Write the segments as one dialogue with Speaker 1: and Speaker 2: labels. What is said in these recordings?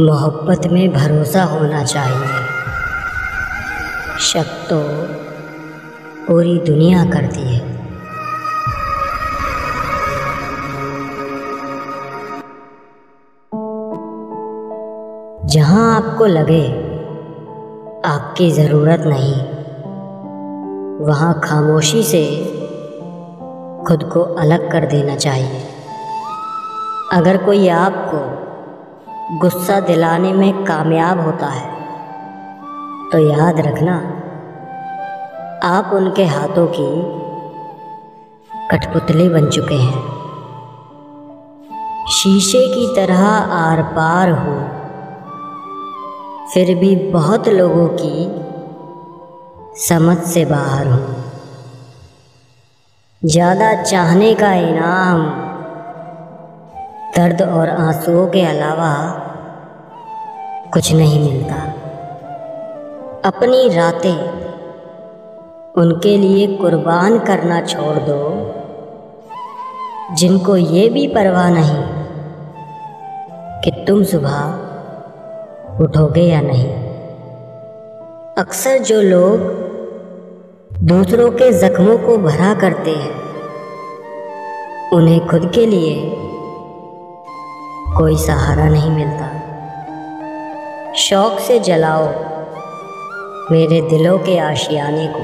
Speaker 1: मोहब्बत में भरोसा होना चाहिए। शक तो पूरी दुनिया करती है। जहाँ आपको लगे आपकी ज़रूरत नहीं, वहाँ खामोशी से खुद को अलग कर देना चाहिए। अगर कोई आपको गुस्सा दिलाने में कामयाब होता है। तो याद रखना, आप उनके हाथों की कठपुतली बन चुके हैं। शीशे की तरह आर पार हो, फिर भी बहुत लोगों की समझ से बाहर हूँ। ज़्यादा चाहने का इनाम दर्द और आंसुओं के अलावा कुछ नहीं मिलता। अपनी रातें उनके लिए कुर्बान करना छोड़ दो, जिनको ये भी परवाह नहीं कि तुम सुबह उठोगे या नहीं। अक्सर जो लोग दूसरों के जख्मों को भरा करते हैं, उन्हें खुद के लिए कोई सहारा नहीं मिलता। शौक से जलाओ मेरे दिलों के आशियाने को।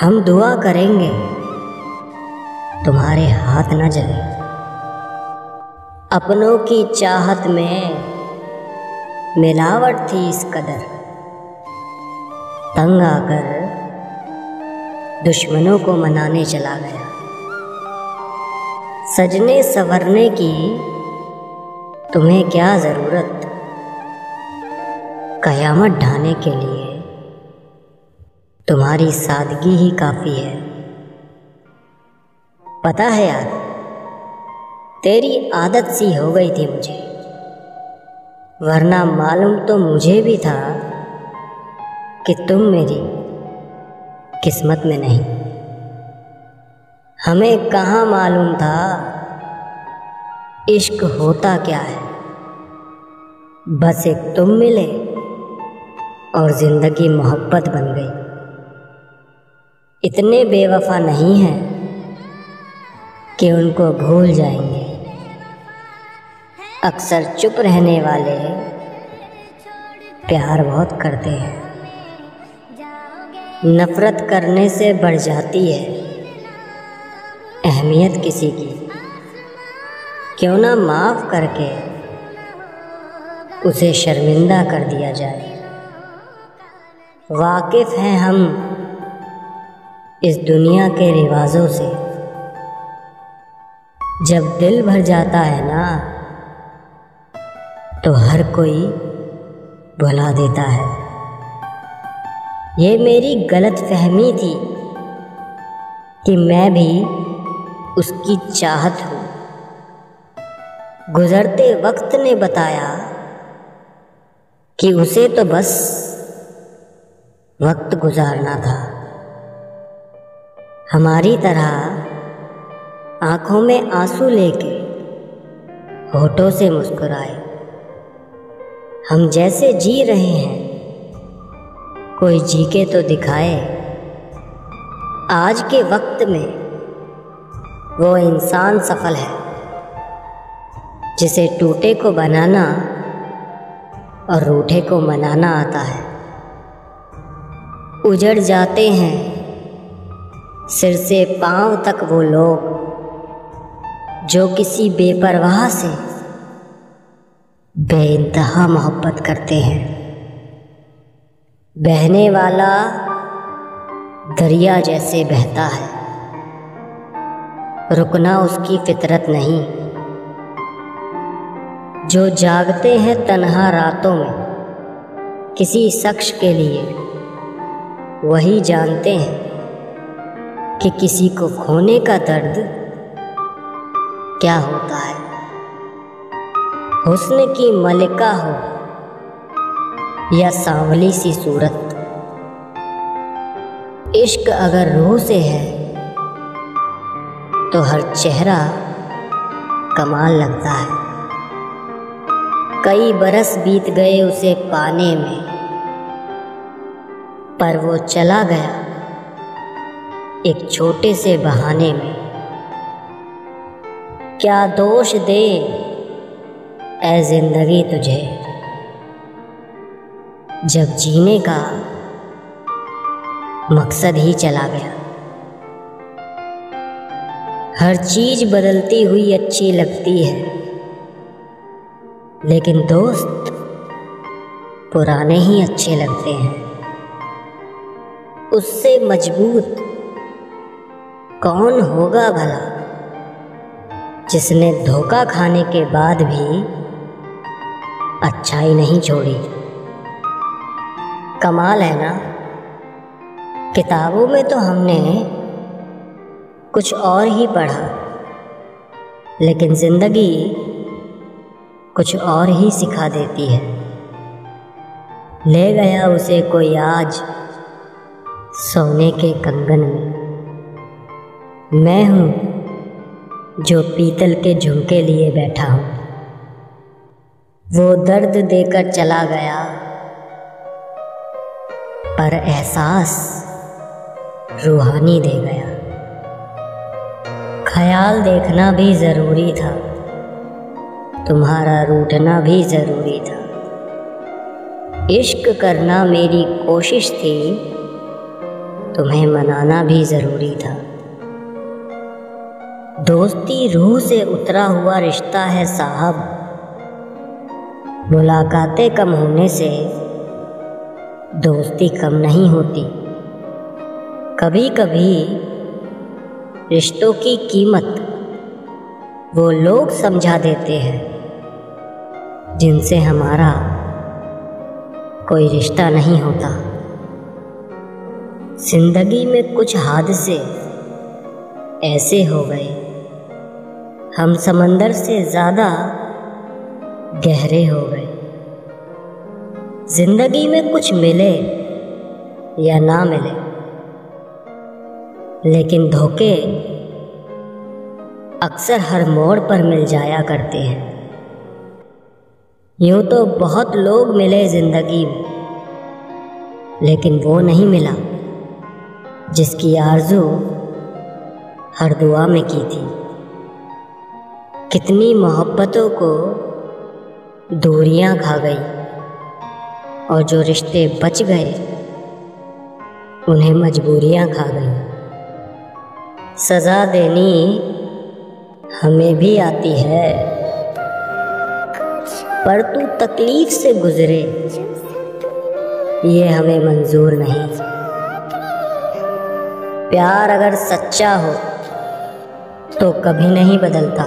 Speaker 1: हम दुआ करेंगे, तुम्हारे हाथ न जले। अपनों की चाहत में मिलावट थी इस कदर। तंग आकर दुश्मनों को मनाने चला गया। सजने संवरने की तुम्हें क्या ज़रूरत? कयामत ढाने के लिए। तुम्हारी सादगी ही काफ़ी है। पता है यार, तेरी आदत सी हो गई थी मुझे। वरना मालूम तो मुझे भी था कि तुम मेरी किस्मत में नहीं। हमें कहाँ मालूम था इश्क होता क्या है? बस एक तुम मिले और ज़िंदगी मोहब्बत बन गई। इतने बेवफा नहीं हैं कि उनको भूल जाएँगे। अक्सर चुप रहने वाले प्यार बहुत करते हैं। नफ़रत करने से बढ़ जाती है अहमियत किसी की। क्यों ना माफ़ करके उसे शर्मिंदा कर दिया जाए। वाकिफ़ हैं हम इस दुनिया के रिवाजों से। जब दिल भर जाता है ना तो हर कोई भुला देता है। ये मेरी गलत फहमी थी कि मैं भी उसकी चाहत हूँ। गुज़रते वक्त ने बताया कि उसे तो बस वक्त गुजारना था। हमारी तरह आँखों में आँसू लेके होठों से मुस्कुराए। हम जैसे जी रहे हैं, कोई जी के तो दिखाए। आज के वक्त में वो इंसान सफल है, जिसे टूटे को बनाना और रूठे को मनाना आता है। उजड़ जाते हैं। सिर से पाँव तक वो लोग, जो किसी बेपरवाह से बेइंतहा मोहब्बत करते हैं। बहने वाला दरिया जैसे बहता है। रुकना उसकी फितरत नहीं। जो जागते हैं तन्हा रातों में, किसी शख्स के लिए, वही जानते हैं कि किसी को खोने का दर्द क्या होता है। हुस्न की मलिका हो या सांवली सी सूरत। इश्क अगर रूह से है तो हर चेहरा कमाल लगता है। कई बरस बीत गए उसे पाने में, पर वो चला गया एक छोटे से बहाने में। क्या दोष दे ए ज़िंदगी तुझे? जब जीने का मकसद ही चला गया। हर चीज़ बदलती हुई अच्छी लगती है। लेकिन दोस्त पुराने ही अच्छे लगते हैं। उससे मज़बूत कौन होगा भला? जिसने धोखा खाने के बाद भी अच्छाई नहीं छोड़ी। कमाल है ना? किताबों में तो हमने कुछ और ही पढ़ा, लेकिन ज़िंदगी कुछ और ही सिखा देती है। ले गया उसे कोई आज सोने के कंगन में। मैं हूँ जो पीतल के झुमके लिए बैठा हूँ। वो दर्द देकर चला गया। पर एहसास रूहानी दे गया। ख्याल देखना भी ज़रूरी था। तुम्हारा रूठना भी ज़रूरी था। इश्क करना मेरी कोशिश थी, तुम्हें मनाना भी ज़रूरी था। दोस्ती रूह से उतरा हुआ रिश्ता है साहब। मुलाकातें कम होने से दोस्ती कम नहीं होती। कभी कभी रिश्तों की कीमत वो लोग समझा देते हैं। जिनसे हमारा कोई रिश्ता नहीं होता। ज़िंदगी में कुछ हादसे ऐसे हो गए। हम समंदर से ज़्यादा गहरे हो गए। ज़िंदगी में कुछ मिले या ना मिले, लेकिन धोखे अक्सर हर मोड़ पर मिल जाया करते हैं। यूँ तो बहुत लोग मिले ज़िंदगी में, लेकिन वो नहीं मिला जिसकी आरज़ू हर दुआ में की थी। कितनी मोहब्बतों को दूरियाँ खा गई और जो रिश्ते बच गए, उन्हें मजबूरियाँ खा गई। सज़ा देनी हमें भी आती है। पर तू तकलीफ़ से गुजरे। ये हमें मंजूर नहीं। प्यार अगर सच्चा हो तो कभी नहीं बदलता।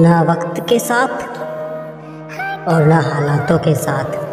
Speaker 1: ना वक्त के साथ और ना हालातों के साथ।